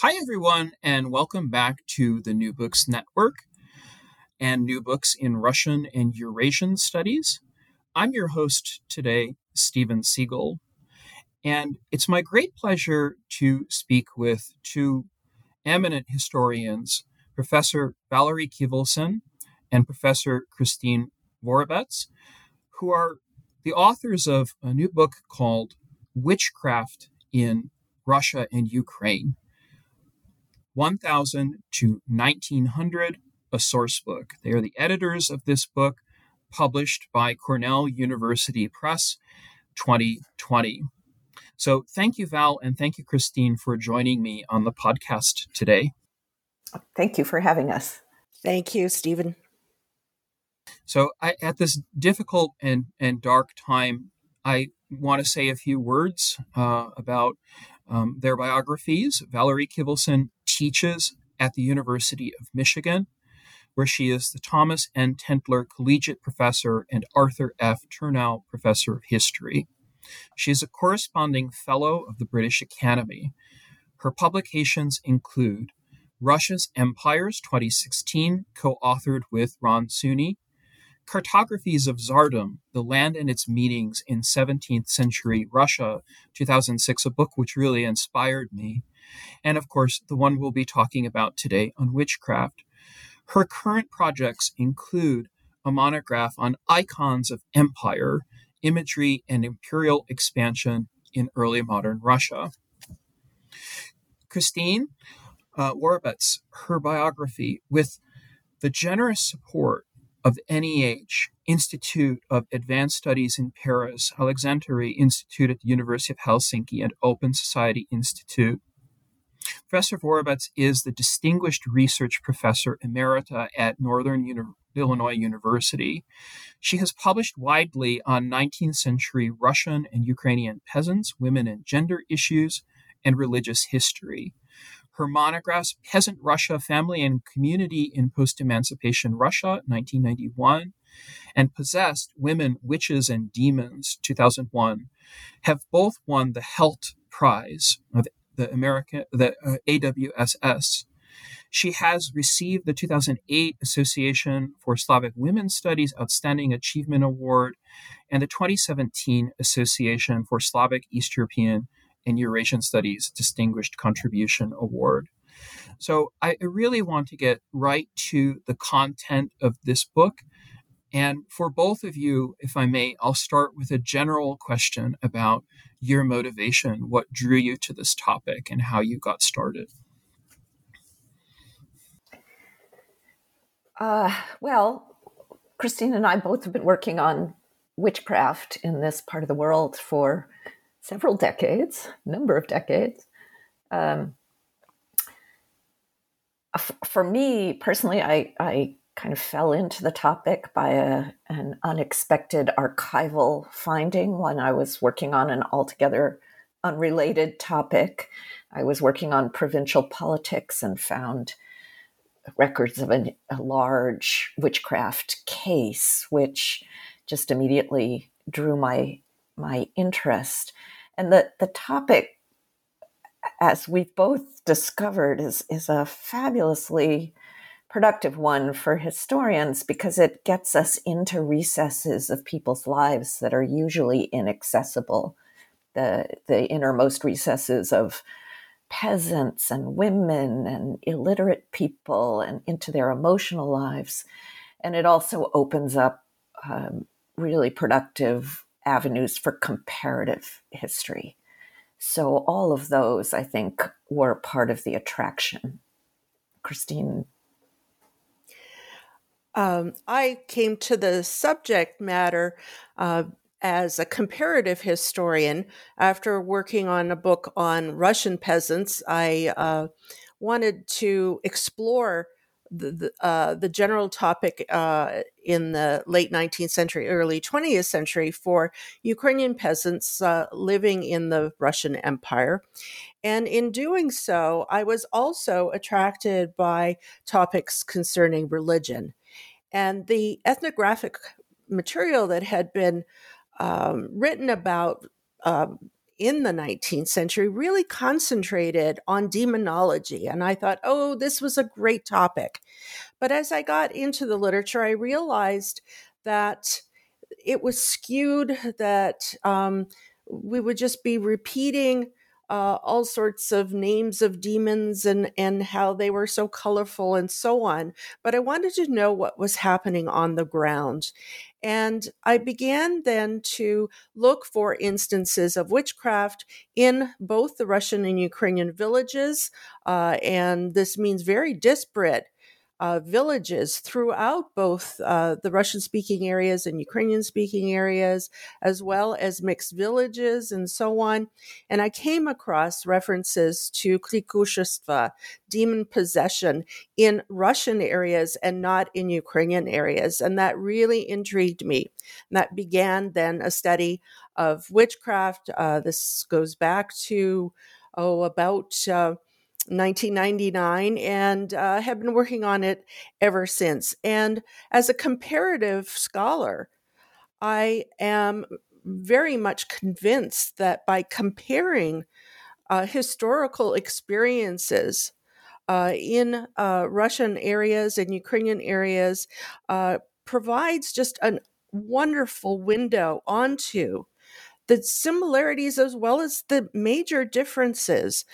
Hi, everyone, and welcome back to the New Books Network and New Books in Russian and Eurasian Studies. I'm your host today, Steven Seegel, and it's my great pleasure to speak with two eminent historians, Professor Valerie Kivelson and Professor Christine Worobec, who are the authors of a new book called Witchcraft in Russia and Ukraine 1000 to 1900, a source book. They are the editors of this book, published by Cornell University Press 2020. So thank you, Val, and thank you, Christine, for joining me on the podcast today. Thank you for having us. Thank you, Steven. So, I, at this difficult and, and dark time, I want to say a few words uh, about um, their biographies. Valerie Kivelson teaches at the University of Michigan, where she is the Thomas N. Tentler Collegiate Professor and Arthur F. Thurnau Professor of History. She is a corresponding Fellow of the British Academy. Her publications include Russia's Empires 2016, co authored with Ron Suny, Cartographies of Tsardom, The Land and Its Meanings in 17th Century Russia, 2006, a book which really inspired me, and of course, the one we'll be talking about today on witchcraft. Her current projects include a monograph on icons of empire, imagery, and imperial expansion in early modern Russia. Christine uh, her biography, with the generous support of NEH, Institute of Advanced Studies in Paris, Aleksanteri Institute at the University of Helsinki, and Open Society Institute, Professor Worobec is the Distinguished Research Professor Emerita at Northern Uni- Illinois University. She has published widely on 19th century Russian and Ukrainian peasants, women and gender issues, and religious history. Her monographs, Peasant Russia, Family and Community in Post Emancipation Russia, 1991, and Possessed Women, Witches, and Demons, 2001, have both won the Heldt Prize of the American, the uh, AWSS. She has received the 2008 Association for Slavic Women's Studies Outstanding Achievement Award and the 2017 Association for Slavic East European and Eurasian Studies Distinguished Contribution Award. So I really want to get right to the content of this book. And for both of you, if I may, I'll start with a general question about your motivation, what drew you to this topic, and how you got started. Uh, well, Christine and I both have been working on witchcraft in this part of the world for several decades, number of decades. Um, for me personally, I, I kind of fell into the topic by a, an unexpected archival finding when I was working on an altogether unrelated topic. I was working on provincial politics and found records of an, a large witchcraft case, which just immediately drew my my interest. And the, the topic, as we've both discovered, is, is a fabulously productive one for historians because it gets us into recesses of people's lives that are usually inaccessible. The, the innermost recesses of peasants and women and illiterate people and into their emotional lives. And it also opens up um, really productive avenues for comparative history. So, all of those, I think, were part of the attraction. Christine. Um, I came to the subject matter uh, as a comparative historian after working on a book on Russian peasants. I uh, wanted to explore the uh, the general topic uh, in the late 19th century, early 20th century for Ukrainian peasants uh, living in the Russian Empire. And in doing so, I was also attracted by topics concerning religion. And the ethnographic material that had been um, written about um, in the 19th century really concentrated on demonology. And I thought, oh, this was a great topic. But as I got into the literature, I realized that it was skewed, that um, we would just be repeating uh, all sorts of names of demons and and how they were so colorful and so on. But I wanted to know what was happening on the ground, and I began then to look for instances of witchcraft in both the Russian and Ukrainian villages, uh, and this means very disparate uh, villages throughout both uh, the Russian speaking areas and Ukrainian speaking areas, as well as mixed villages and so on. And I came across references to klikushestvo, demon possession, in Russian areas and not in Ukrainian areas. And that really intrigued me. And that began then a study of witchcraft. Uh, this goes back to, oh, about. Uh, 1999 and uh, have been working on it ever since. And as a comparative scholar, I am very much convinced that by comparing uh, historical experiences uh, in uh, Russian areas and Ukrainian areas uh, provides just a wonderful window onto the similarities as well as the major differences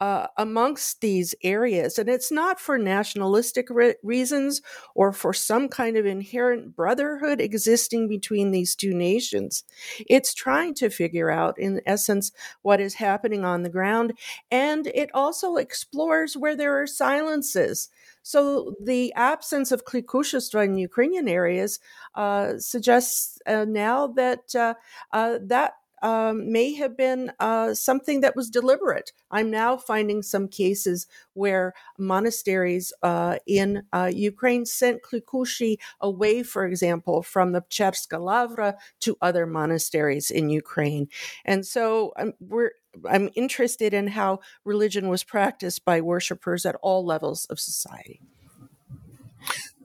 uh, amongst these areas. And it's not for nationalistic re- reasons or for some kind of inherent brotherhood existing between these two nations. It's trying to figure out, in essence, what is happening on the ground. And it also explores where there are silences. So the absence of Klikushestvo in Ukrainian areas uh, suggests uh, now that uh, uh, that um, may have been uh, something that was deliberate. I'm now finding some cases where monasteries uh, in uh, Ukraine sent Klikushi away, for example, from the Pecherska Lavra to other monasteries in Ukraine. And so um, we're I'm interested in how religion was practiced by worshippers at all levels of society.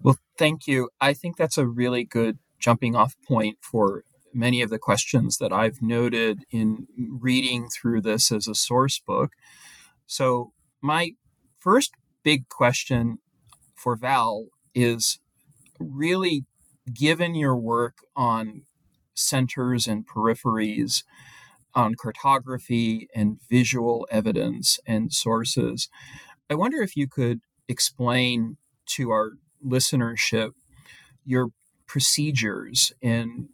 Well, thank you. I think that's a really good jumping off point for many of the questions that I've noted in reading through this as a source book. So, my first big question for Val is really given your work on centers and peripheries, on cartography and visual evidence and sources, I wonder if you could explain to our listenership your procedures in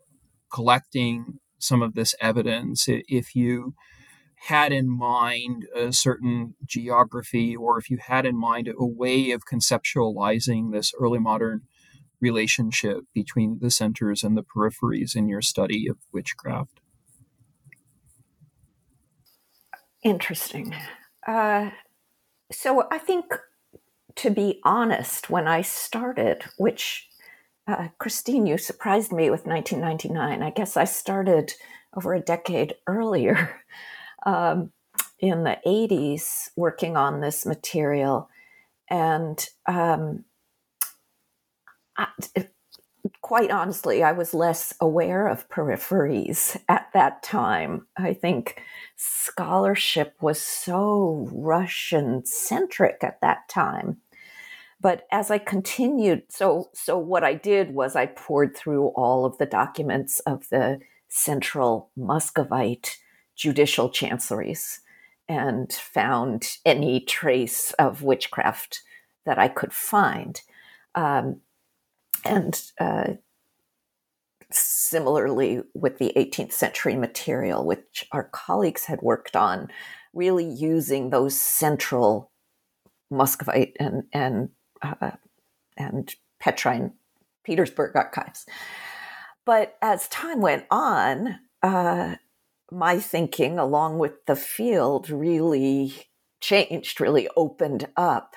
collecting some of this evidence, if you had in mind a certain geography or if you had in mind a way of conceptualizing this early modern relationship between the centers and the peripheries in your study of witchcraft? Interesting. Uh, so I think, to be honest, when I started, which uh, Christine, you surprised me with 1999. I guess I started over a decade earlier um, in the 80s working on this material. And um, I, quite honestly, I was less aware of peripheries at that time. I think scholarship was so Russian centric at that time but as I continued, so so what I did was I poured through all of the documents of the central Muscovite judicial chancelleries and found any trace of witchcraft that I could find. Um, and uh, similarly with the 18th century material, which our colleagues had worked on, really using those central Muscovite and and uh, and Petrine Petersburg archives. But as time went on, uh, my thinking, along with the field, really changed, really opened up.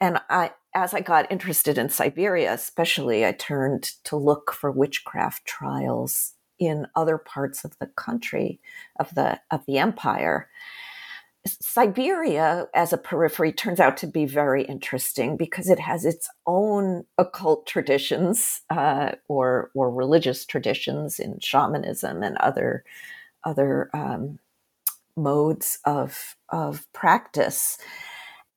And I, as I got interested in Siberia, especially, I turned to look for witchcraft trials in other parts of the country, of the of the empire. Siberia as a periphery turns out to be very interesting because it has its own occult traditions uh, or or religious traditions in shamanism and other other um, modes of of practice,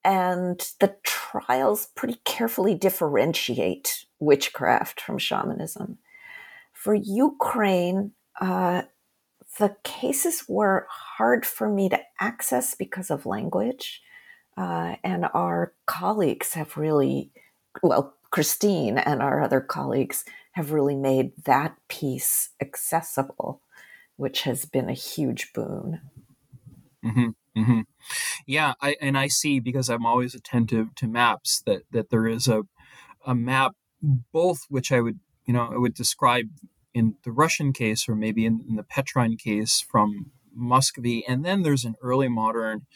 and the trials pretty carefully differentiate witchcraft from shamanism. For Ukraine, uh, the cases were hard for me to access because of language. Uh, and our colleagues have really, well, Christine and our other colleagues have really made that piece accessible, which has been a huge boon. Mm-hmm, mm-hmm. Yeah, I, and I see because I'm always attentive to maps that that there is a a map both which I would you know I would describe in the Russian case or maybe in, in the Petrine case from Muscovy. And then there's an early modern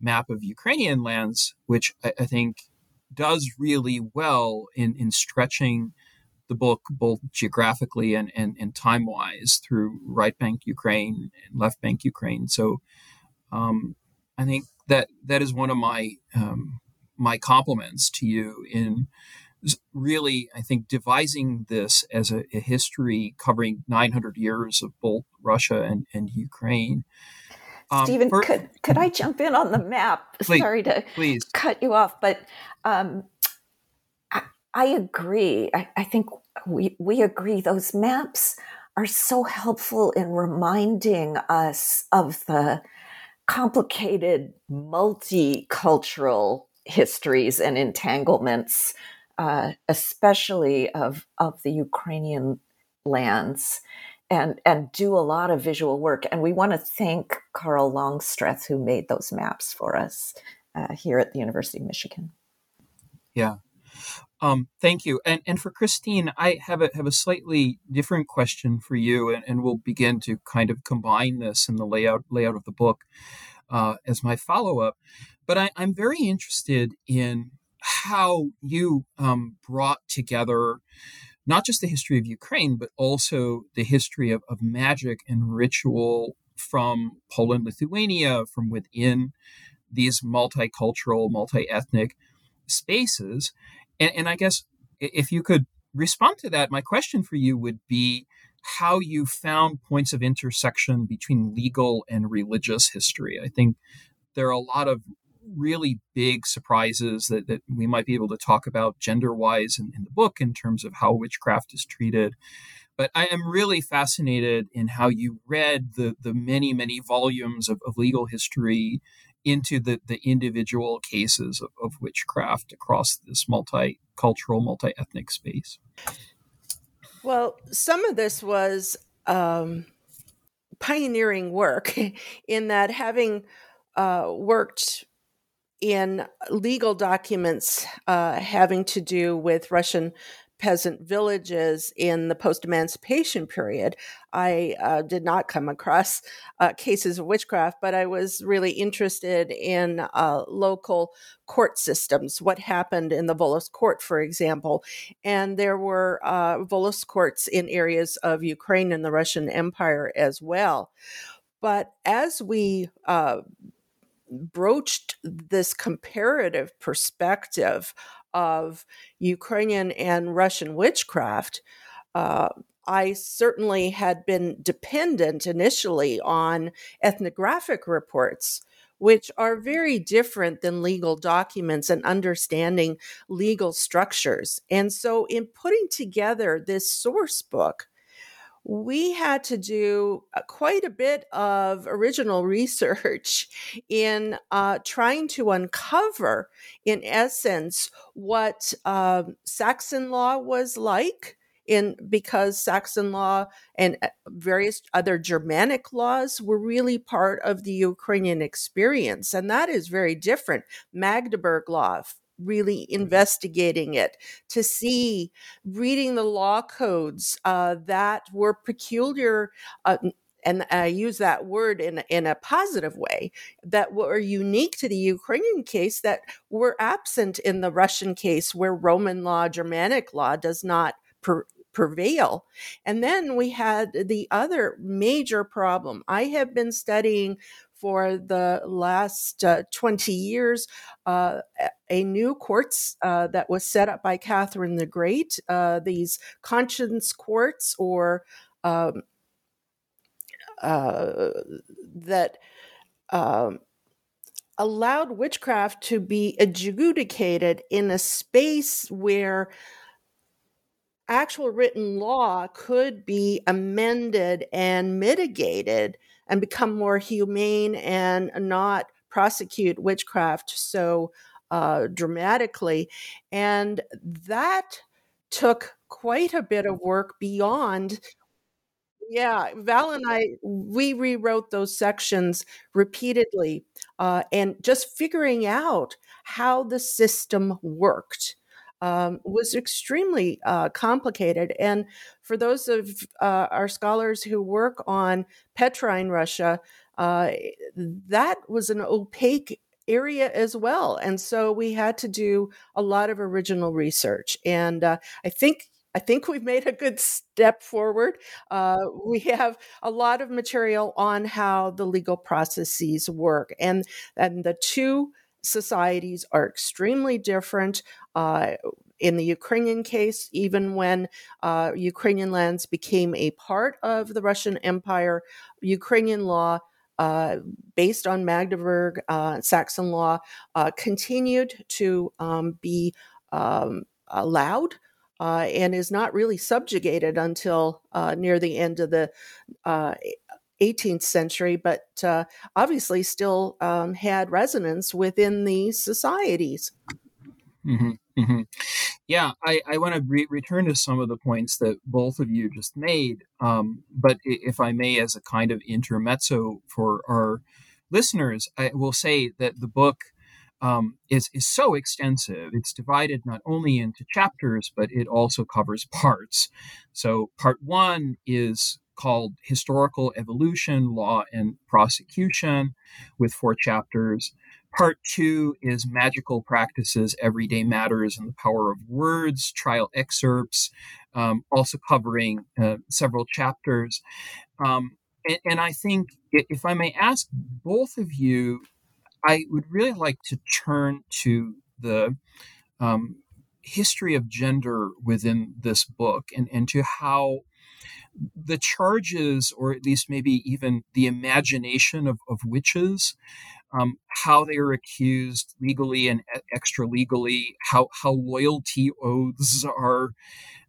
map of Ukrainian lands, which I, I think does really well in, in stretching the book both geographically and, and, and time wise through right bank Ukraine and left bank Ukraine. So um, I think that that is one of my um, my compliments to you in really, I think, devising this as a, a, history covering 900 years of both Russia and, and Ukraine. Um, Steven, for, could, could I jump in on the map? Please, Sorry to please. cut you off, but um, I, I, agree. I, I think we, we agree those maps are so helpful in reminding us of the complicated multicultural histories and entanglements uh, especially of of the Ukrainian lands, and and do a lot of visual work. And we want to thank Karl Longstreth who made those maps for us uh, here at the University of Michigan. Yeah. Um, thank you. And and for Christine, I have a have a slightly different question for you, and, and we'll begin to kind of combine this in the layout layout of the book uh, as my follow up. But I, I'm very interested in how you um, brought together not just the history of Ukraine, but also the history of, of magic and ritual from Poland, Lithuania, from within these multicultural, multi ethnic spaces. And, and I guess if you could respond to that, my question for you would be how you found points of intersection between legal and religious history. I think there are a lot of really big surprises that, that we might be able to talk about gender wise in, in the book in terms of how witchcraft is treated. But I am really fascinated in how you read the, the many, many volumes of, of legal history into the, the individual cases of, of witchcraft across this multicultural, multi ethnic space. Well, some of this was um, pioneering work in that having uh, worked in legal documents uh, having to do with Russian peasant villages in the post emancipation period. I uh, did not come across uh, cases of witchcraft, but I was really interested in uh, local court systems, what happened in the Volost court, for example. And there were uh, Volost courts in areas of Ukraine and the Russian Empire as well. But as we uh, broached this comparative perspective of Ukrainian and Russian witchcraft, uh, I certainly had been dependent initially on ethnographic reports, which are very different than legal documents and understanding legal structures. And so, in putting together this source book, we had to do uh, quite a bit of original research in uh, trying to uncover, in essence, what um, Saxon law was like. In because Saxon law and uh, various other Germanic laws were really part of the Ukrainian experience, and that is very different. Magdeburg law, really mm-hmm. investigating it to see reading the law codes uh, that were peculiar uh, and I use that word in in a positive way that were unique to the Ukrainian case that were absent in the Russian case where Roman law Germanic law does not per, prevail and then we had the other major problem I have been studying for the last uh, 20 years uh, a new courts uh, that was set up by Catherine the Great, uh, these conscience courts, or um, uh, that um, allowed witchcraft to be adjudicated in a space where actual written law could be amended and mitigated and become more humane and not prosecute witchcraft so uh, dramatically. And that took quite a bit of work beyond. Yeah, Val and I, we rewrote those sections repeatedly uh, and just figuring out how the system worked um, was extremely uh, complicated. And for those of uh, our scholars who work on Petrine Russia, uh, that was an opaque area as well. And so we had to do a lot of original research. And uh, I think I think we've made a good step forward. Uh, we have a lot of material on how the legal processes work, and and the two societies are extremely different. Uh, in the Ukrainian case, even when uh, Ukrainian lands became a part of the Russian Empire, Ukrainian law. Uh, based on Magdeburg uh, Saxon law, uh, continued to um, be um, allowed uh, and is not really subjugated until near the end of the 18th century, but uh, obviously still um, had resonance within these societies. Mm-hmm, mm-hmm. Yeah, I, I want to re- return to some of the points that both of you just made. Um, but if I may, as a kind of intermezzo for our listeners, I will say that the book um, is, is so extensive. It's divided not only into chapters, but it also covers parts. So, part one is called Historical Evolution, Law and Prosecution, with four chapters. Part two is Magical Practices, Everyday Matters, and the Power of Words, trial excerpts, um, also covering uh, several chapters. Um, and, and I think, if I may ask both of you, I would really like to turn to the um, history of gender within this book and, and to how the charges, or at least maybe even the imagination of, of witches, um, how they are accused legally and extra legally, how, how loyalty oaths are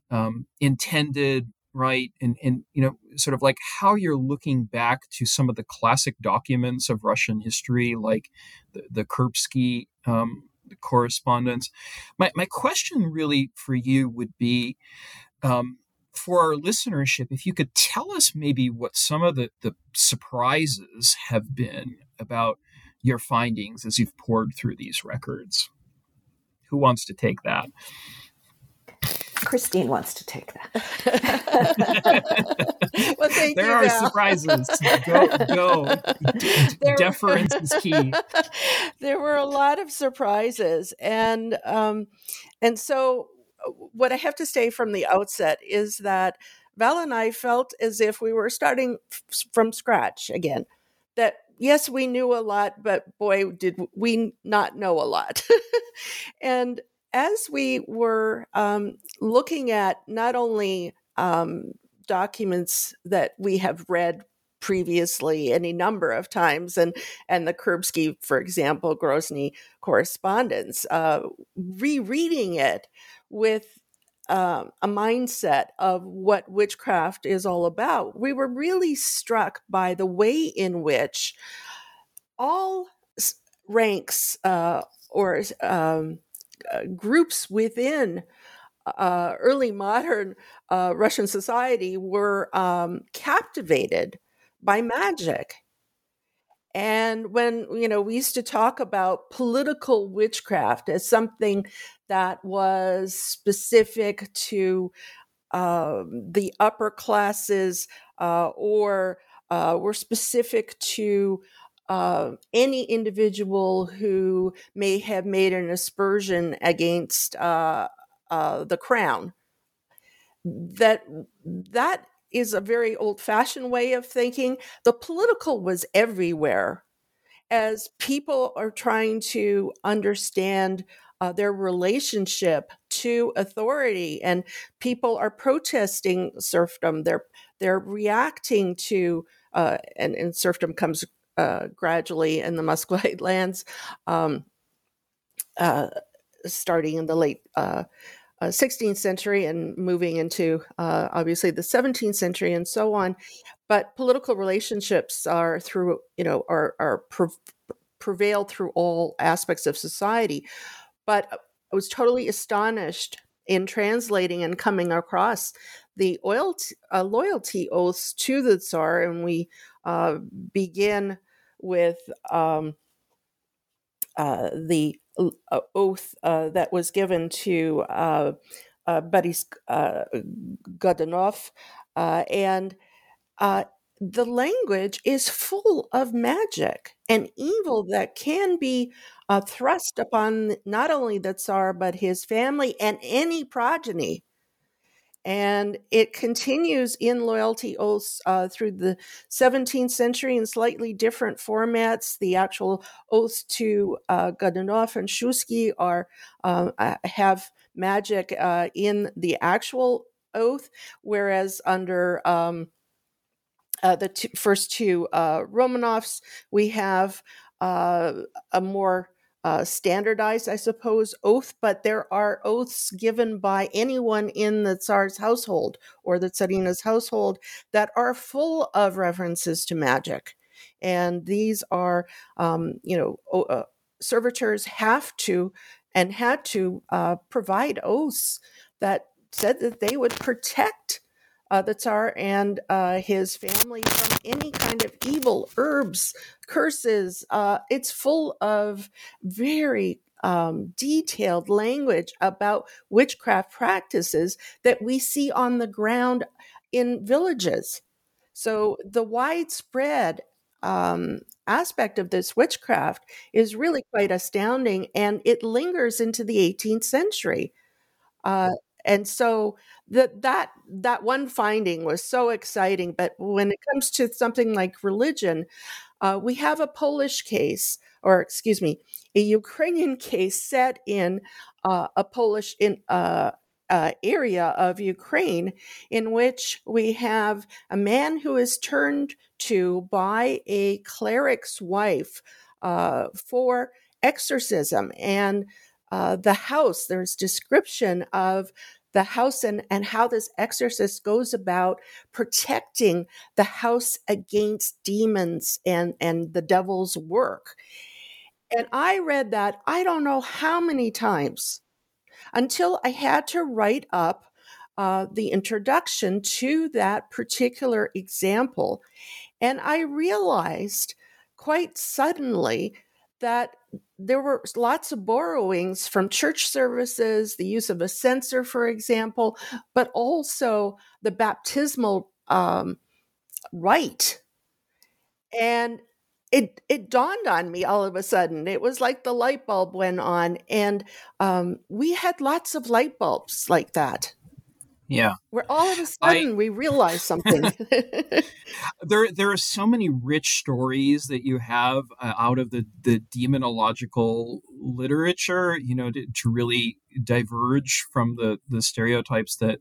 um, intended, right? And, and, you know, sort of like how you're looking back to some of the classic documents of Russian history, like the, the um, correspondence. My, my question really for you would be, um, for our listenership, if you could tell us maybe what some of the, the surprises have been about your findings as you've poured through these records. Who wants to take that? Christine wants to take that. well, thank there you, are Val. surprises. Go, go. There, Deference is key. There were a lot of surprises, and um, and so what I have to say from the outset is that Val and I felt as if we were starting f- from scratch again. That yes, we knew a lot, but boy, did we not know a lot. and as we were um, looking at not only um, documents that we have read previously any number of times and and the Kurbsky for example Grozny correspondence uh, rereading it with uh, a mindset of what witchcraft is all about, we were really struck by the way in which all ranks uh, or um, uh, groups within uh, early modern uh, Russian society were um, captivated by magic. And when, you know, we used to talk about political witchcraft as something that was specific to uh, the upper classes uh, or uh, were specific to uh, any individual who may have made an aspersion against uh, uh, the crown. That that is a very old-fashioned way of thinking. The political was everywhere, as people are trying to understand uh, their relationship to authority, and people are protesting serfdom. They're they're reacting to uh, and, and serfdom comes uh, gradually in the Muscovite lands, um, uh, starting in the late uh, 16th uh, century and moving into uh, obviously the 17th century and so on. But political relationships are through, you know, are, are pre- prevail through all aspects of society. But I was totally astonished in translating and coming across the oil t- uh, loyalty oaths to the Tsar, and we uh, begin with um, uh, the uh, oath uh, that was given to uh, uh Boris uh, Godunov, and the language is full of magic and evil that can be thrust upon not only the Tsar but his family and any progeny and it continues in loyalty oaths uh, through the 17th century in slightly different formats. The actual oaths to uh, Godunov and Shuisky are uh, have magic uh, in the actual oath, whereas under um, uh, the first two uh, Romanovs, we have uh, a more uh, standardized, I suppose, oath, but there are oaths given by anyone in the Tsar's household or the Tsarina's household that are full of references to magic. And these are, um, you know, uh, servitors have to and had to uh, provide oaths that said that they would protect uh, the Tsar and uh, his family from any kind of evil herbs, curses. Uh, it's full of very um, detailed language about witchcraft practices that we see on the ground in villages. So the widespread um, aspect of this witchcraft is really quite astounding, and it lingers into the 18th century. Uh, and so that that that one finding was so exciting. But when it comes to something like religion, uh, we have a Polish case, or excuse me, a Ukrainian case set in uh, a Polish in uh, uh, area of Ukraine, in which we have a man who is turned to by a cleric's wife uh, for exorcism and. Uh, the house, there's description of the house and, and how this exorcist goes about protecting the house against demons and, and the devil's work. And I read that I don't know how many times until I had to write up uh, the introduction to that particular example. And I realized quite suddenly that there were lots of borrowings from church services, the use of a censer, for example, but also the baptismal um, rite. And it it dawned on me all of a sudden. It was like the light bulb went on, and um, we had lots of light bulbs like that. Yeah. Where all of a sudden I, we realize something. there there are so many rich stories that you have uh, out of the the demonological literature, you know, to, to really diverge from the the stereotypes that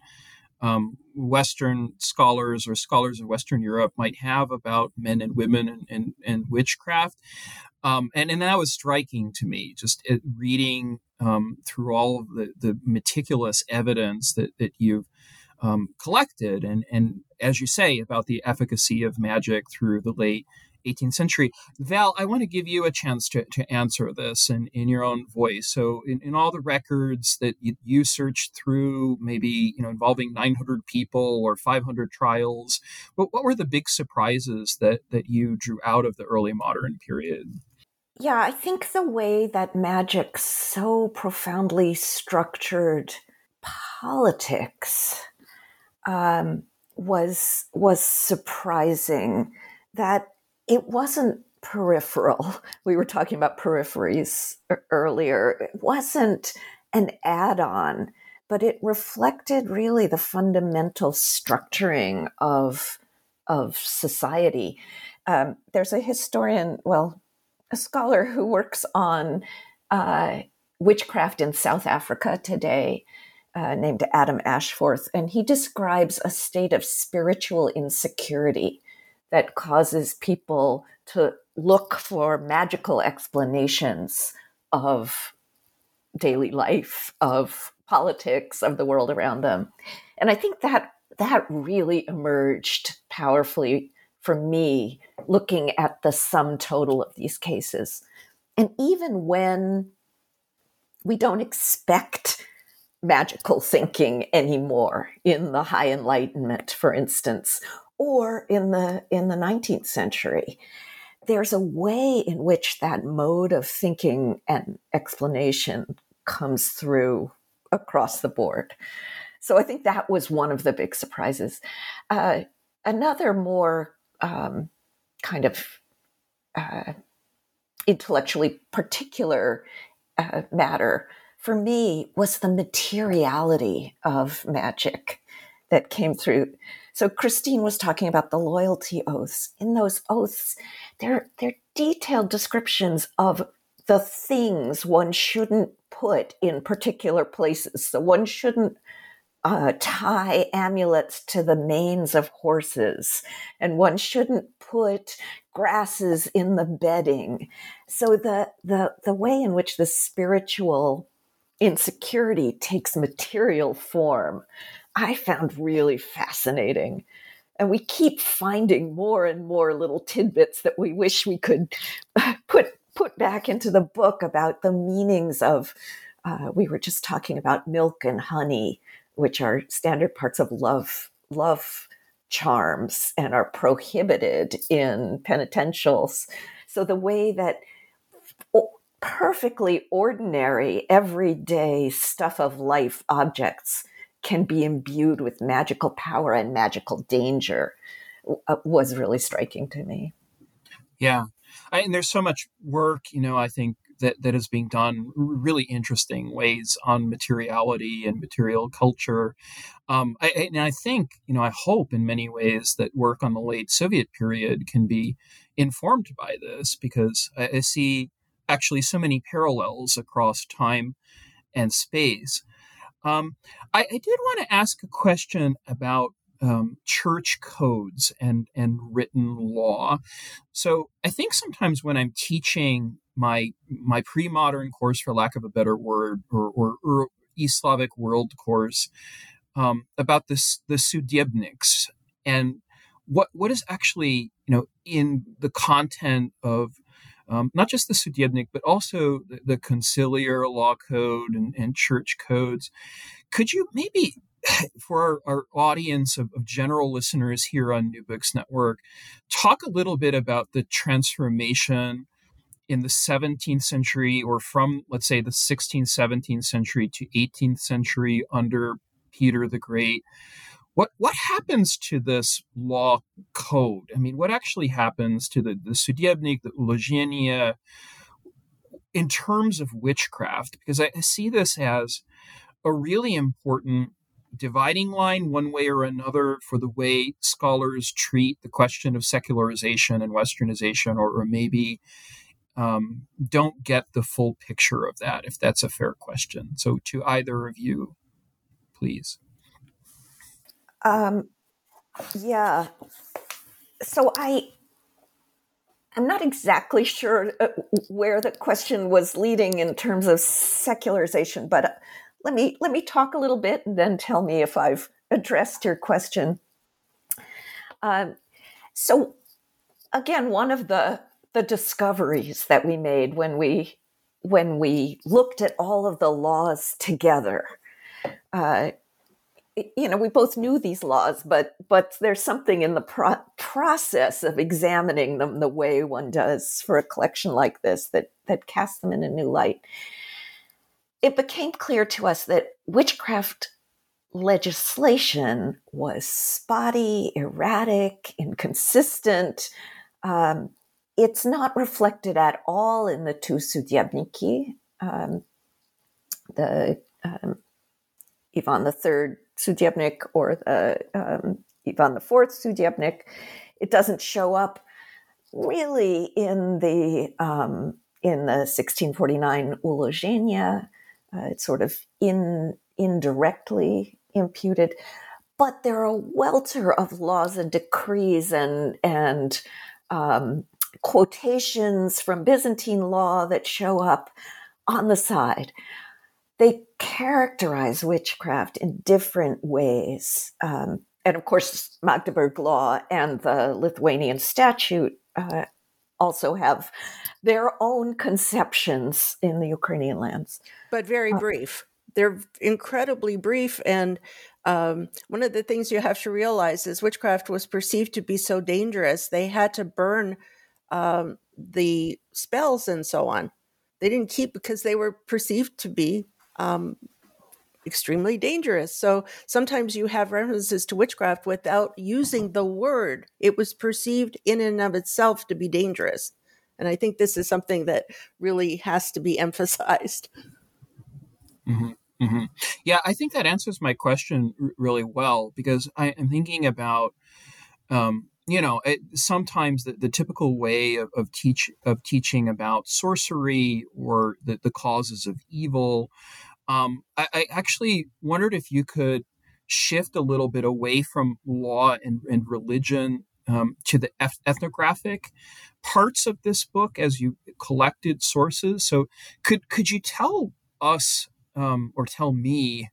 um, Western scholars or scholars of Western Europe might have about men and women and, and, and witchcraft. Um, and, and that was striking to me, just reading um, through all of the, the meticulous evidence that, that you've um, collected. And, and as you say, about the efficacy of magic through the late 18th century. Val, I want to give you a chance to, to answer this in, in your own voice. So, in, in all the records that you, you searched through, maybe you know involving 900 people or 500 trials, what, what were the big surprises that that you drew out of the early modern period? Yeah, I think the way that magic so profoundly structured politics um, was was surprising. That it wasn't peripheral. We were talking about peripheries earlier. It wasn't an add on, but it reflected really the fundamental structuring of, of society. Um, there's a historian, well, a scholar who works on uh, witchcraft in South Africa today. Uh, named Adam Ashforth, and he describes a state of spiritual insecurity that causes people to look for magical explanations of daily life, of politics, of the world around them. And I think that that really emerged powerfully for me looking at the sum total of these cases. And even when we don't expect magical thinking anymore in the high enlightenment for instance or in the in the 19th century. There's a way in which that mode of thinking and explanation comes through across the board. So i think that was one of the big surprises. Uh, another more um, kind of uh, intellectually particular uh, matter for me was the materiality of magic that came through so Christine was talking about the loyalty oaths. In those oaths, they're, they're detailed descriptions of the things one shouldn't put in particular places. So one shouldn't uh, tie amulets to the manes of horses, and one shouldn't put grasses in the bedding. So the the the way in which the spiritual insecurity takes material form I found really fascinating. And we keep finding more and more little tidbits that we wish we could put put back into the book about the meanings of. Uh, we were just talking about milk and honey, which are standard parts of love love charms and are prohibited in penitentials. So the way that perfectly ordinary, everyday stuff of life objects can be imbued with magical power and magical danger uh, was really striking to me. Yeah. I, and there's so much work, you know, I think that, that is being done really interesting ways on materiality and material culture. Um, I, and I think, you know, I hope in many ways that work on the late Soviet period can be informed by this because I, I see actually so many parallels across time and space. Um, I, I, did want to ask a question about um, church codes and and written law. So I think sometimes when I'm teaching my my pre-modern course, for lack of a better word, or, or, or East Slavic world course um, about this the Sudebniks and what what is actually you know in the content of um, not just the Sudebnik, but also the, the conciliar law code and, and, church codes. Could you maybe, for our, our audience of, of, general listeners here on New Books Network, talk a little bit about the transformation in the 17th century or from, let's say, the 16th, 17th century to 18th century under Peter the Great? What what happens to this law code? I mean, what actually happens to the the Sudebnik, the Uloženia, in terms of witchcraft? Because I see this as a really important dividing line, one way or another, for the way scholars treat the question of secularization and westernization, or, or maybe um, don't get the full picture of that, if that's a fair question. So, to either of you, please. Um, yeah. So I, I'm not exactly sure uh, where the question was leading in terms of secularization, but uh, let me let me talk a little bit and then tell me if I've addressed your question. Um, so, again, one of the the discoveries that we made when we when we looked at all of the laws together. Uh, you know, we both knew these laws, but but there's something in the pro- process of examining them the way one does for a collection like this that that casts them in a new light. It became clear to us that witchcraft legislation was spotty, erratic, inconsistent. Um, it's not reflected at all in the two Sudebniki, um, the um, Ivan III Sudebnik or the um, Ivan IV Sudyebnik. It doesn't show up really in the um, in the 1649 Ulozhenie. Uh, it's sort of in indirectly imputed, but there are a welter of laws and decrees and and um, quotations from Byzantine law that show up on the side. They characterize witchcraft in different ways. Um, and of course, Magdeburg law and the Lithuanian statute uh, also have their own conceptions in the Ukrainian lands. But very uh, brief. They're incredibly brief. And um, one of the things you have to realize is witchcraft was perceived to be so dangerous, they had to burn um, the spells and so on. They didn't keep because they were perceived to be um, extremely dangerous. So sometimes you have references to witchcraft without using the word. It was perceived in and of itself to be dangerous. And I think this is something that really has to be emphasized. Mm-hmm. Mm-hmm. Yeah, I think that answers my question r- really well because I am thinking about um, you know it, sometimes the, the typical way of, of teach of teaching about sorcery or the, the causes of evil um, I, I, actually wondered if you could shift a little bit away from law and, and religion um, to the eth- ethnographic parts of this book as you collected sources. So could could you tell us um, or tell me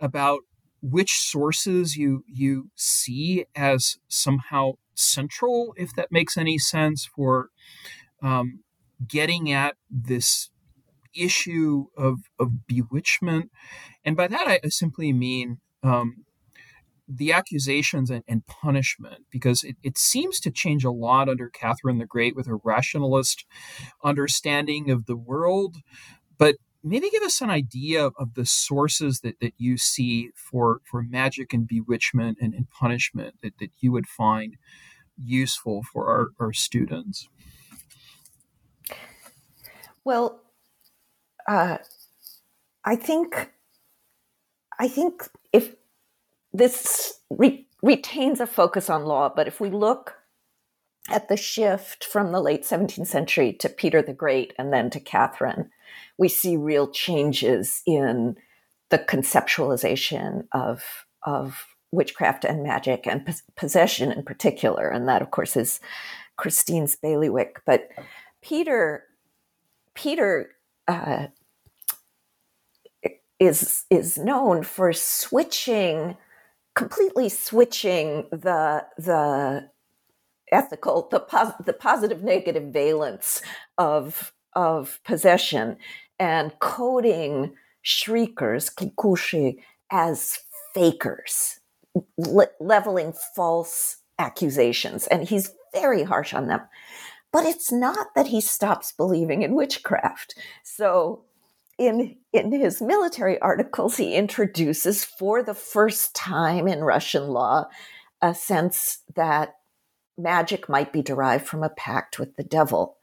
about which sources you you see as somehow central, if that makes any sense, for um, getting at this issue of of bewitchment, and by that I simply mean um, the accusations and, and punishment, because it, it, seems to change a lot under Catherine the Great with her rationalist understanding of the world, but maybe give us an idea of the sources that, that you see for, for magic and bewitchment and, and punishment that, that you would find useful for our, our students. Well, uh, I think I think if this re- retains a focus on law, but if we look at the shift from the late 17th century to Peter the Great and then to Catherine, we see real changes in the conceptualization of, of witchcraft and magic and possession in particular. And that, of course, is Christine's bailiwick. But Peter, Peter uh, is is known for switching, completely switching the the ethical, the, pos- the positive negative valence of of possession and coding shriekers, klikushi, as fakers, le- leveling false accusations. And he's very harsh on them. But it's not that he stops believing in witchcraft. So in in his military articles he introduces for the first time in Russian law a sense that magic might be derived from a pact with the devil.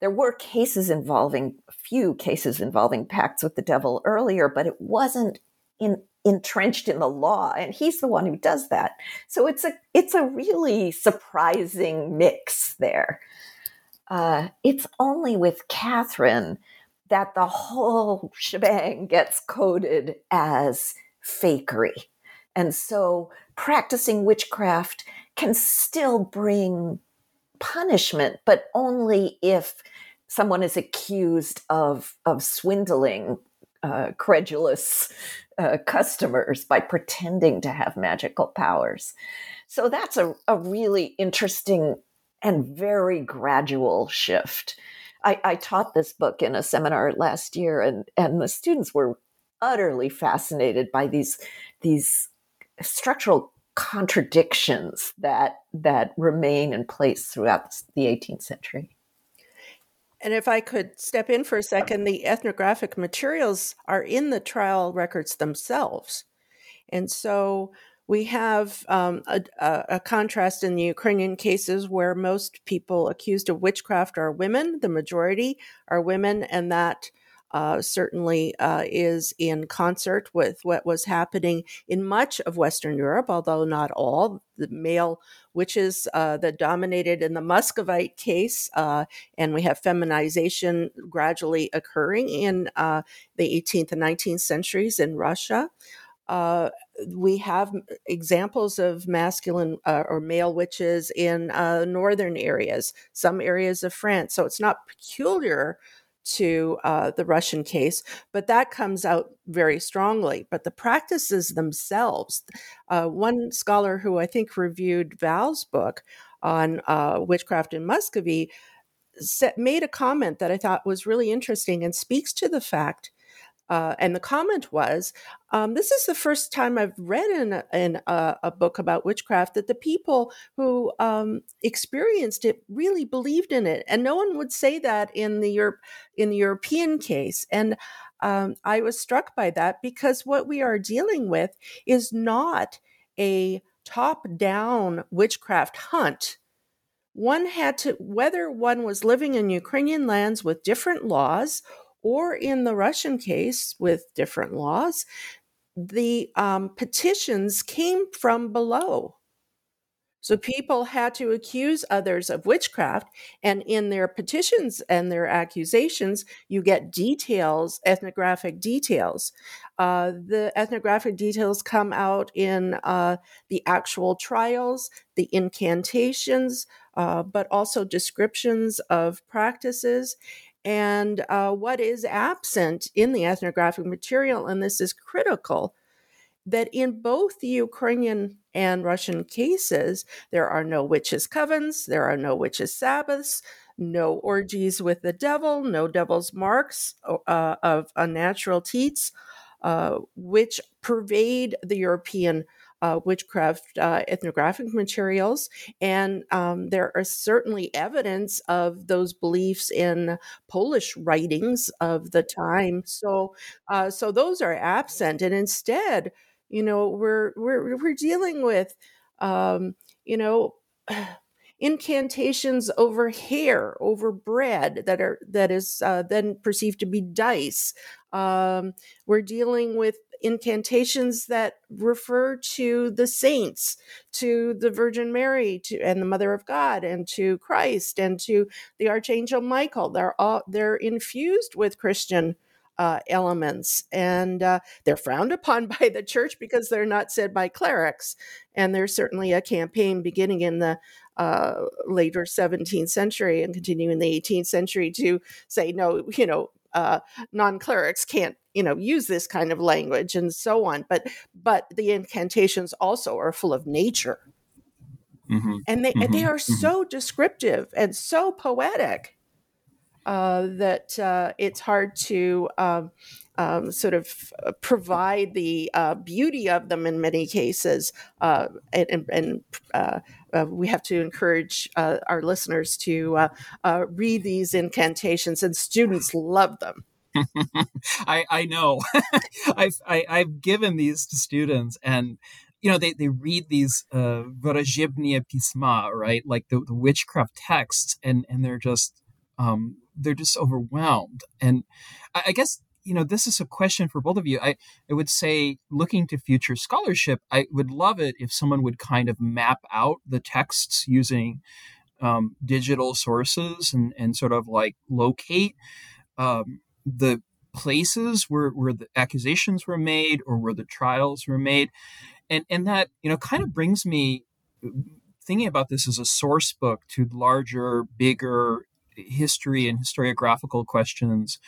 There were cases involving, few cases involving pacts with the devil earlier, but it wasn't in, entrenched in the law, and he's the one who does that. So it's a it's a really surprising mix there. Uh, it's only with Catherine that the whole shebang gets coded as fakery And so practicing witchcraft can still bring punishment, but only if someone is accused of, of swindling uh, credulous uh, customers by pretending to have magical powers. So that's a, a really interesting and very gradual shift. I, I, taught this book in a seminar last year, and, and the students were utterly fascinated by these, these structural contradictions that, that remain in place throughout the 18th century. And if I could step in for a second, the ethnographic materials are in the trial records themselves. And so we have um, a, a, contrast in the Ukrainian cases where most people accused of witchcraft are women, the majority are women, and that uh, certainly uh, is in concert with what was happening in much of Western Europe, although not all. The male witches uh, that dominated in the Muscovite case, uh, and we have feminization gradually occurring in uh, the 18th and 19th centuries in Russia. Uh, we have examples of masculine uh, or male witches in uh, northern areas, some areas of France. So it's not peculiar to uh, the Russian case, but that comes out very strongly. But the practices themselves, uh, one scholar who I think reviewed Val's book on uh, witchcraft in Muscovy set, made a comment that I thought was really interesting and speaks to the fact uh, and the comment was, um, "This is the first time I've read in, in a, a, book about witchcraft that the people who um, experienced it really believed in it, and no one would say that in the Europe in the European case." And um, I was struck by that because what we are dealing with is not a top-down witchcraft hunt. One had to, whether one was living in Ukrainian lands with different laws or in the Russian case with different laws, the um, petitions came from below. So people had to accuse others of witchcraft. And in their petitions and their accusations, you get details, ethnographic details. Uh, the ethnographic details come out in uh, the actual trials, the incantations, uh, but also descriptions of practices. And uh, what is absent in the ethnographic material, and this is critical, that in both the Ukrainian and Russian cases, there are no witches' covens, there are no witches' Sabbaths, no orgies with the devil, no devil's marks uh, of unnatural teats, uh, which pervade the European uh, witchcraft uh, ethnographic materials. And um, there are certainly evidence of those beliefs in Polish writings of the time. So, uh, so those are absent. And instead, you know, we're, we're, we're dealing with, um, you know, incantations over hair, over bread that are that is uh, then perceived to be dice. Um, we're dealing with incantations that refer to the saints, to the Virgin Mary, to and the Mother of God, and to Christ, and to the Archangel Michael. They're all they're infused with Christian uh, elements, and uh, they're frowned upon by the church because they're not said by clerics. And there's certainly a campaign beginning in the uh, later 17th century and continuing in the 18th century to say no, you know, uh, non clerics can't you know use this kind of language and so on but but the incantations also are full of nature mm-hmm. and they mm-hmm. they are mm-hmm. so descriptive and so poetic that uh, it's hard to um, um, sort of uh, provide the uh, beauty of them in many cases. Uh, and, and uh, uh, we have to encourage uh, our listeners to read these incantations, and students love them. I, I know. I've I, have i have given these to students, and you know they, they read these uh, pisma, right, like the, the witchcraft texts, and and they're just um, they're just overwhelmed. And I, I guess you know, this is a question for both of you. I, I would say, looking to future scholarship, I would love it if someone would kind of map out the texts using um, digital sources and, and sort of like locate um, the places where, where the accusations were made or where the trials were made and and that you know kind of brings me thinking about this as a source book to larger, bigger history and historiographical questions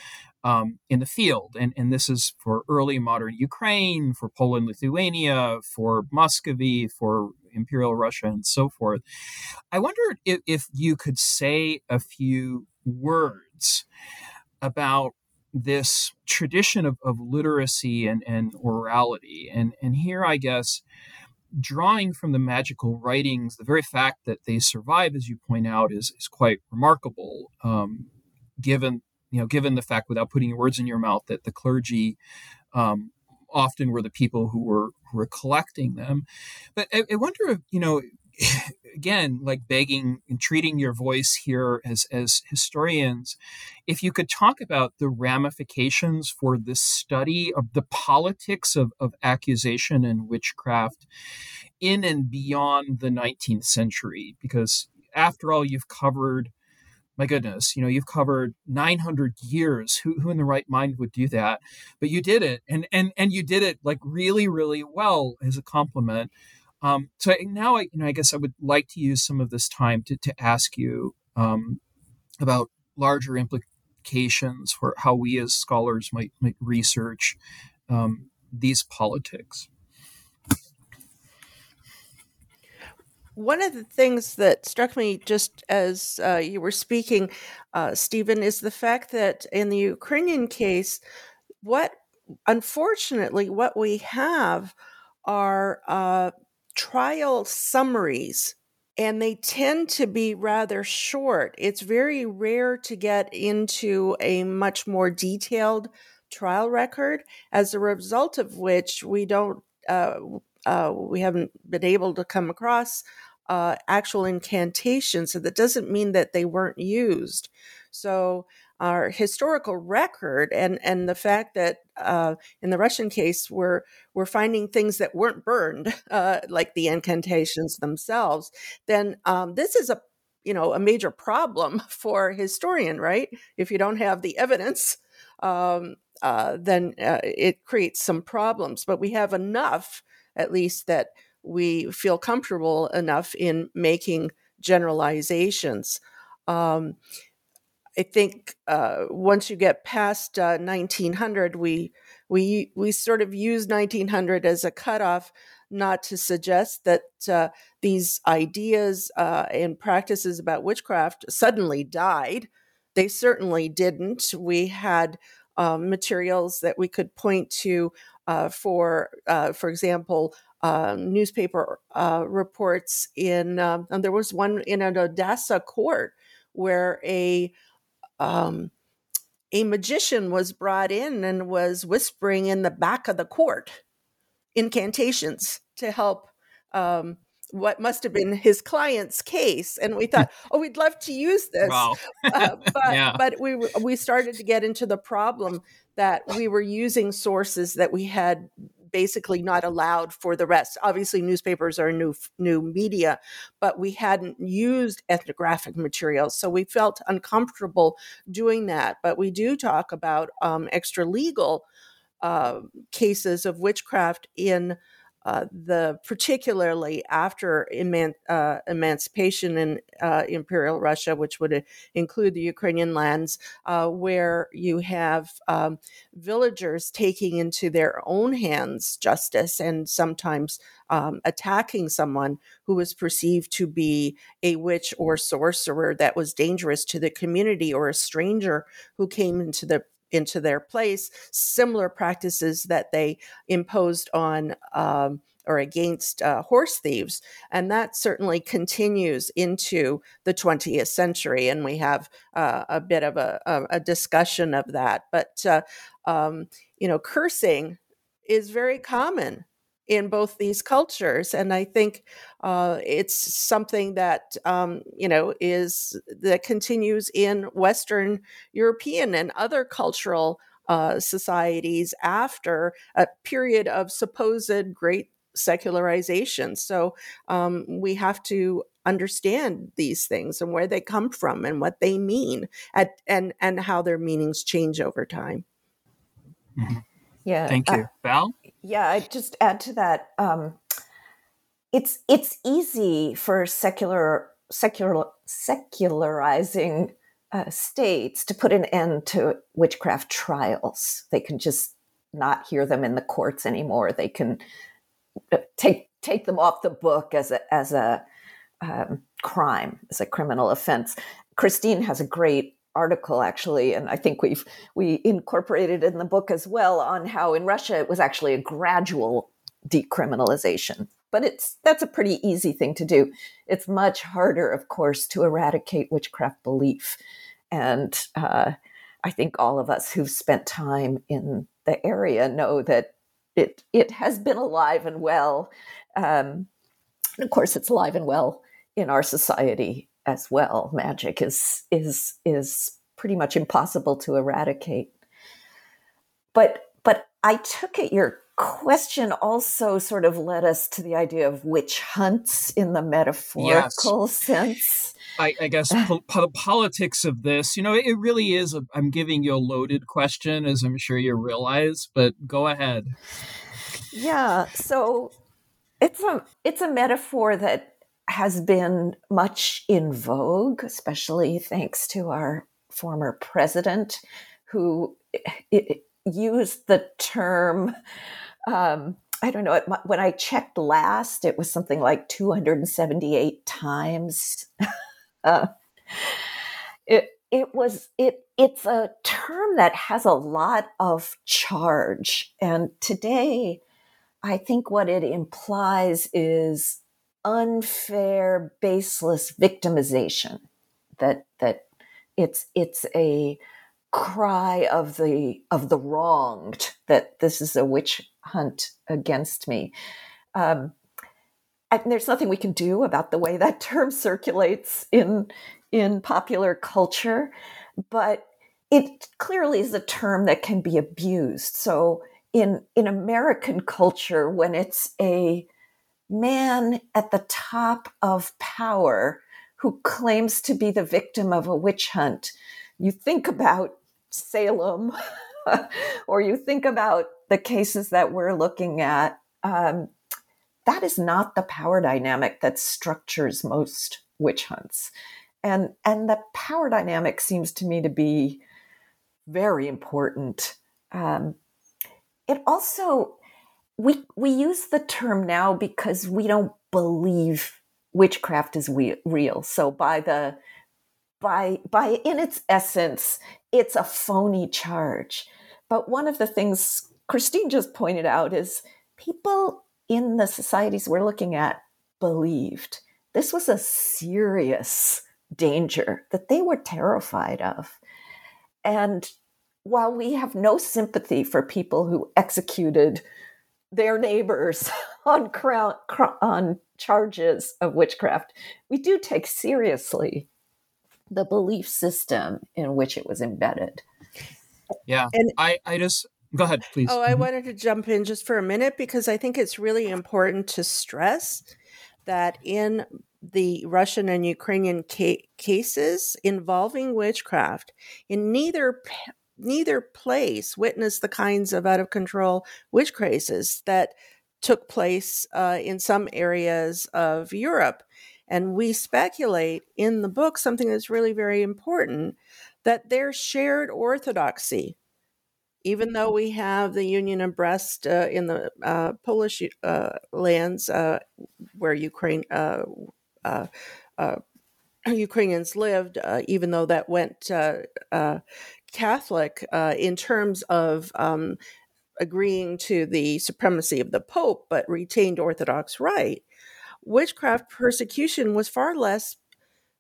um, in the field. And, and this is for early modern Ukraine, for Poland, Lithuania, for Muscovy, for Imperial Russia, and so forth. I wonder if, if you could say a few words about this tradition of, of literacy and, and orality. And, and here, I guess, drawing from the magical writings, the very fact that they survive, as you point out, is, is quite remarkable, um, given you know, given the fact, without putting words in your mouth, that the clergy um, often were the people who were who were collecting them. But I, I wonder if you know again, like begging and treating your voice here as, as historians, if you could talk about the ramifications for the study of the politics of, of accusation and witchcraft in and beyond the 19th century, because after all, you've covered my goodness, you know, you've covered 900 years. Who, who in the right mind would do that? But you did it, and and and you did it like really, really well as a compliment. Um, so now, I, you know, I guess I would like to use some of this time to, to ask you um, about larger implications for how we as scholars might, might research um, these politics. One of the things that struck me just as uh, you were speaking, uh, Steven, is the fact that in the Ukrainian case, what unfortunately what we have are uh, trial summaries and they tend to be rather short. It's very rare to get into a much more detailed trial record, as a result of which we don't, uh, uh, we haven't been able to come across uh, actual incantations. So that doesn't mean that they weren't used. So our historical record and and the fact that uh, in the Russian case we're we're finding things that weren't burned, uh, like the incantations themselves, then um, this is a you know a major problem for a historian, right? If you don't have the evidence, um, uh, then uh, it creates some problems. But we have enough, at least, that we feel comfortable enough in making generalizations. Um, I think uh, once you get past uh, 1900, we we we sort of use 1900 as a cutoff, not to suggest that uh, these ideas uh, and practices about witchcraft suddenly died. They certainly didn't. We had um, materials that we could point to uh, for, uh, for example, newspaper reports in. Um, and there was one in an Odessa court where a um, a magician was brought in and was whispering in the back of the court incantations to help um, what must have been his client's case and we thought oh we'd love to use this wow. uh, but yeah. but we we started to get into the problem that we were using sources that we had basically not allowed for the rest. Obviously, newspapers are new new media, but we hadn't used ethnographic materials, so we felt uncomfortable doing that. But we do talk about um, extra legal uh, cases of witchcraft in uh, the particularly after eman- uh, emancipation in uh, imperial Russia, which would include the Ukrainian lands, uh, where you have um, villagers taking into their own hands justice and sometimes um, attacking someone who was perceived to be a witch or sorcerer that was dangerous to the community or a stranger who came into the into their place similar practices that they imposed on um, or against uh, horse thieves. And that certainly continues into the 20th century. And we have uh, a bit of a, a, discussion of that. But, uh, um, you know, cursing is very common in both these cultures and i think uh, it's something that um, you know is that continues in western european and other cultural uh, societies after a period of supposed great secularization. So um, we have to understand these things and where they come from and what they mean at, and and how their meanings change over time. Mm-hmm. yeah thank you. Val yeah, I just add to that. Um, it's it's easy for secular secular secularizing uh, states to put an end to witchcraft trials. They can just not hear them in the courts anymore. They can uh, take take them off the book as a as a um, crime, as a criminal offense. Christine has a great article actually, and I think we've we incorporated in the book as well on how in Russia it was actually a gradual decriminalization. But it's that's a pretty easy thing to do. It's much harder, of course, to eradicate witchcraft belief, and uh, I think all of us who've spent time in the area know that it it has been alive and well. Um, and of course, it's alive and well in our society as well. Magic is is is pretty much impossible to eradicate. But but I took it your question also sort of led us to the idea of witch hunts in the metaphorical yes. sense. I, I guess po- po- politics of this, you know, it really is. i am giving you a loaded question, as I'm sure you realize, but go ahead. Yeah, so it's a it's a metaphor that has been much in vogue, especially thanks to our former president, who used the term. Um, I don't know. When I checked last, it was something like 278 times. uh, it it was it it's a term that has a lot of charge, and today, I think what it implies is unfair, baseless victimization. That that it's it's a cry of the of the wronged that this is a witch hunt against me. Um, and there's nothing we can do about the way that term circulates in in popular culture, but it clearly is a term that can be abused. So in in American culture, when it's a man at the top of power who claims to be the victim of a witch hunt. You think about Salem, or you think about the cases that we're looking at. Um, that is not the power dynamic that structures most witch hunts. And, and the power dynamic seems to me to be very important. Um, it also we we use the term now because we don't believe witchcraft is we, real. So by the by by in its essence, it's a phony charge. But one of the things Christine just pointed out is people in the societies we're looking at believed this was a serious danger that they were terrified of. And while we have no sympathy for people who executed their neighbors on crown, on charges of witchcraft. We do take seriously the belief system in which it was embedded. Yeah, and I I just go ahead, please. Oh, I mm-hmm. wanted to jump in just for a minute because I think it's really important to stress that in the Russian and Ukrainian ca- cases involving witchcraft, in neither neither place witnessed the kinds of out of control witch crazes that took place uh, in some areas of Europe. And we speculate in the book something that's really very important that their shared orthodoxy. Even though we have the Union of Brest uh, in the uh, Polish uh, lands uh, where Ukraine uh, Ukrainians lived, even though that went Catholic uh, in terms of um, agreeing to the supremacy of the Pope, but retained Orthodox rite. Witchcraft persecution was far less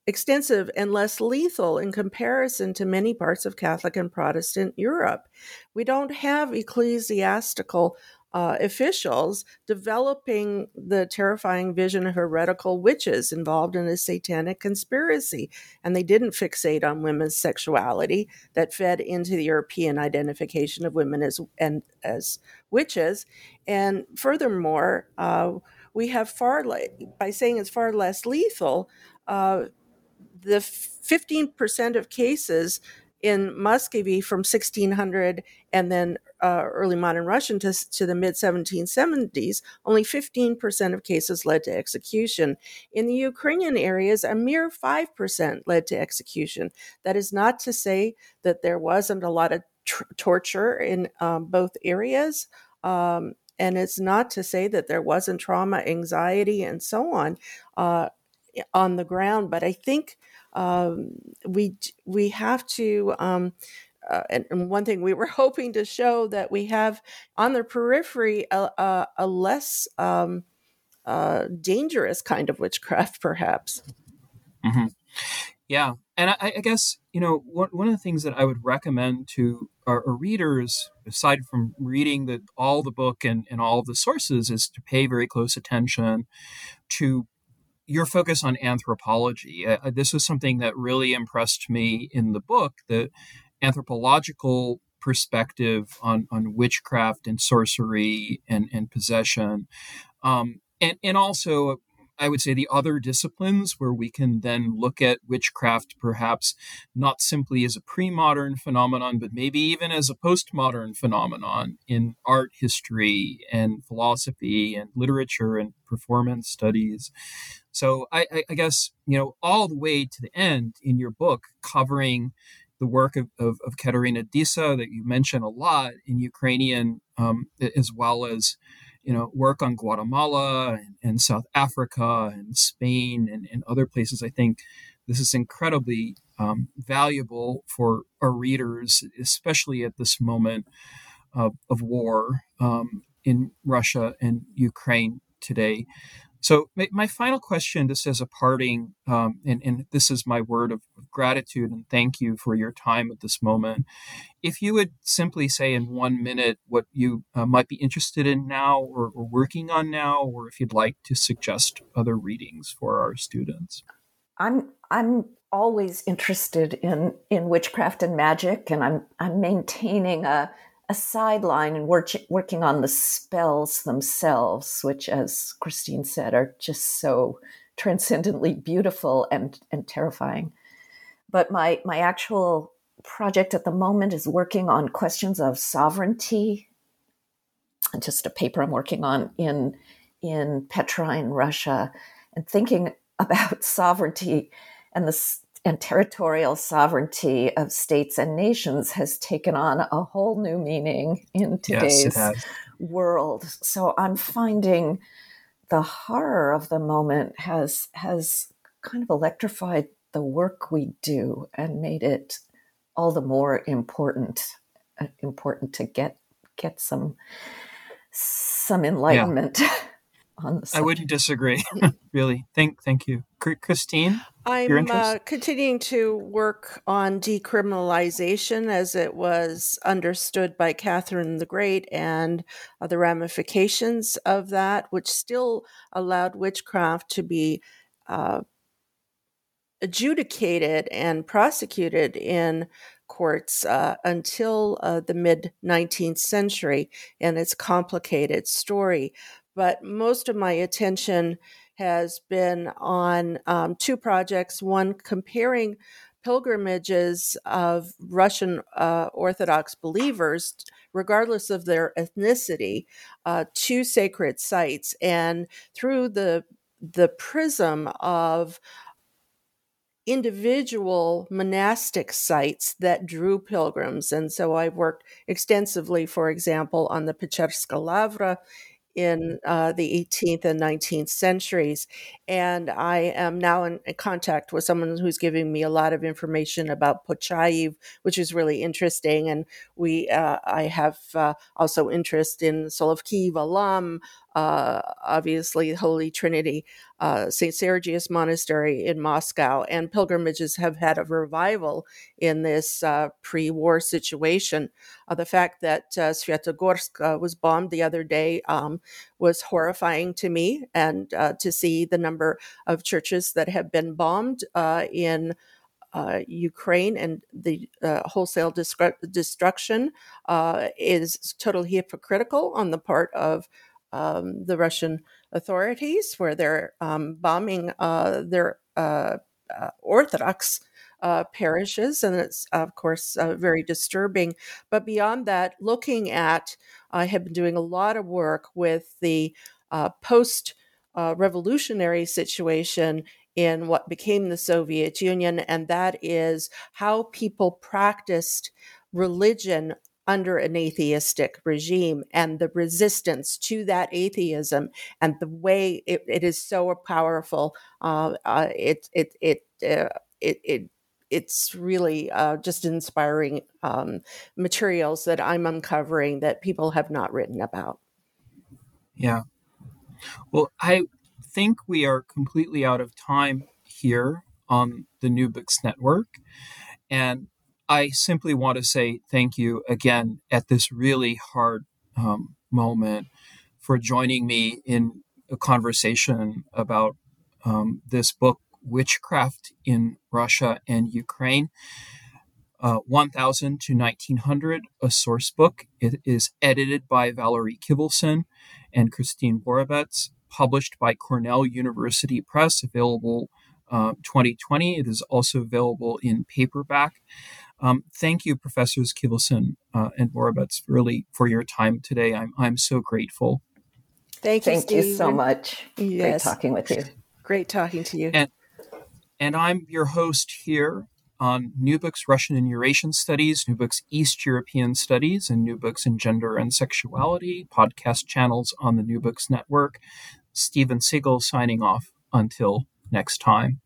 extensive and less lethal in comparison to many parts of Catholic and Protestant Europe. We don't have ecclesiastical uh, officials developing the terrifying vision of heretical witches involved in a satanic conspiracy. And they didn't fixate on women's sexuality that fed into the European identification of women as, and, as witches. And furthermore, uh, we have far, le- by saying it's far less lethal, uh, the 15% of cases in Muscovy from 1600 and then uh, early modern Russian to, to the mid 1770s, only 15% of cases led to execution. In the Ukrainian areas, a mere 5% led to execution. That is not to say that there wasn't a lot of torture in um, both areas. Um, and it's not to say that there wasn't trauma, anxiety, and so on uh, on the ground. But I think um, we we have to. Um, uh, and, and, one thing we were hoping to show that we have on the periphery a, a, a less um, uh, dangerous kind of witchcraft, perhaps. Mm-hmm. Yeah, and I, I, guess you know one, one of the things that I would recommend to our, our readers, aside from reading the all the book and, and all of the sources, is to pay very close attention to your focus on anthropology. Uh, uh, this was something that really impressed me in the book the anthropological perspective on, on witchcraft and sorcery and, and possession. Um, and, and also I would say the other disciplines where we can then look at witchcraft perhaps not simply as a pre modern phenomenon, but maybe even as a postmodern phenomenon in art history and philosophy and literature and performance studies. So I, I guess, you know, all the way to the end in your book, covering the work of, of, of Kateryna Dysa that you mention a lot in Ukrainian, um, as well as you know, work on Guatemala and, and South Africa and Spain and, and, other places. I think this is incredibly um, valuable for our readers, especially at this moment of, of war um, in Russia and Ukraine today. So, my, final question, just as a parting, um, and, and, this is my word of gratitude and thank you for your time at this moment. If you would simply say in one minute what you uh, might be interested in now or, or, working on now, or if you'd like to suggest other readings for our students. I'm I'm always interested in in witchcraft and magic, and I'm I'm maintaining a a sideline and work, working on the spells themselves, which, as Christine said, are just so transcendently beautiful and, and terrifying. But my, my actual project at the moment is working on questions of sovereignty. Just a paper I'm working on in, in Petrine, Russia, and thinking about sovereignty and the and territorial sovereignty of states and nations has taken on a whole new meaning in today's yes, world. So I'm finding the horror of the moment has has kind of electrified the work we do and made it all the more important uh, important to get get some some enlightenment yeah. on the subject. I wouldn't disagree. really. Thank thank you. Christine? I'm uh, continuing to work on decriminalization as it was understood by Catherine the Great and uh, the ramifications of that, which still allowed witchcraft to be uh, adjudicated and prosecuted in courts uh, until uh, the mid 19th century and its complicated story. But most of my attention has been on um, two projects one comparing pilgrimages of Russian uh, Orthodox believers, regardless of their ethnicity, uh, to sacred sites, and through the the prism of individual monastic sites that drew pilgrims. And so I worked extensively, for example, on the Pecherska Lavra in uh, the 18th and 19th centuries. And I am now in, contact with someone who's giving me a lot of information about Pochayiv, which is really interesting. And we, uh, I have uh, also interest in Solovki Valaam, uh, obviously Holy Trinity, uh, St. Sergius Monastery in Moscow, and pilgrimages have had a revival in this uh, pre war situation. Uh, the fact that uh, Svetogorsk uh, was bombed the other day um, was horrifying to me, and to see the number of churches that have been bombed in. Uh, Ukraine and the uh, wholesale destru- destruction uh, is totally hypocritical on the part of um, the Russian authorities, where they're um, bombing uh, their uh, uh, Orthodox uh, perishes, and it's of course uh, very disturbing. But beyond that, looking at, I have been doing a lot of work with the uh, post revolutionary situation in what became the Soviet Union, and that is how people practiced religion under an atheistic regime and the resistance to that atheism and the way it, it is so powerful. Uh, uh, it, it, it, uh, it, it it's really uh, just inspiring um, materials that I'm uncovering that people have not written about. Yeah. Well, I think we are completely out of time here on the New Books Network. And I simply want to say thank you again at this really hard um, moment for joining me in a conversation about um, this book, Witchcraft in Russia and Ukraine. Uh, 1000 to 1900, a source book. It is edited by Valerie Kivelson and Christine Worobec, published by Cornell University Press, available uh, 2020. It is also available in paperback. Um, thank you, Professors Kivelson uh, and Worobec, really for your time today. I'm I'm so grateful. Thank you. Thank you so much. Yes. Great talking with you. Great talking to you. And, and I'm your host here on New Books Russian and Eurasian Studies, New Books East European Studies, and New Books in Gender and Sexuality, podcast channels on the New Books Network. Steven Seegel signing off until next time.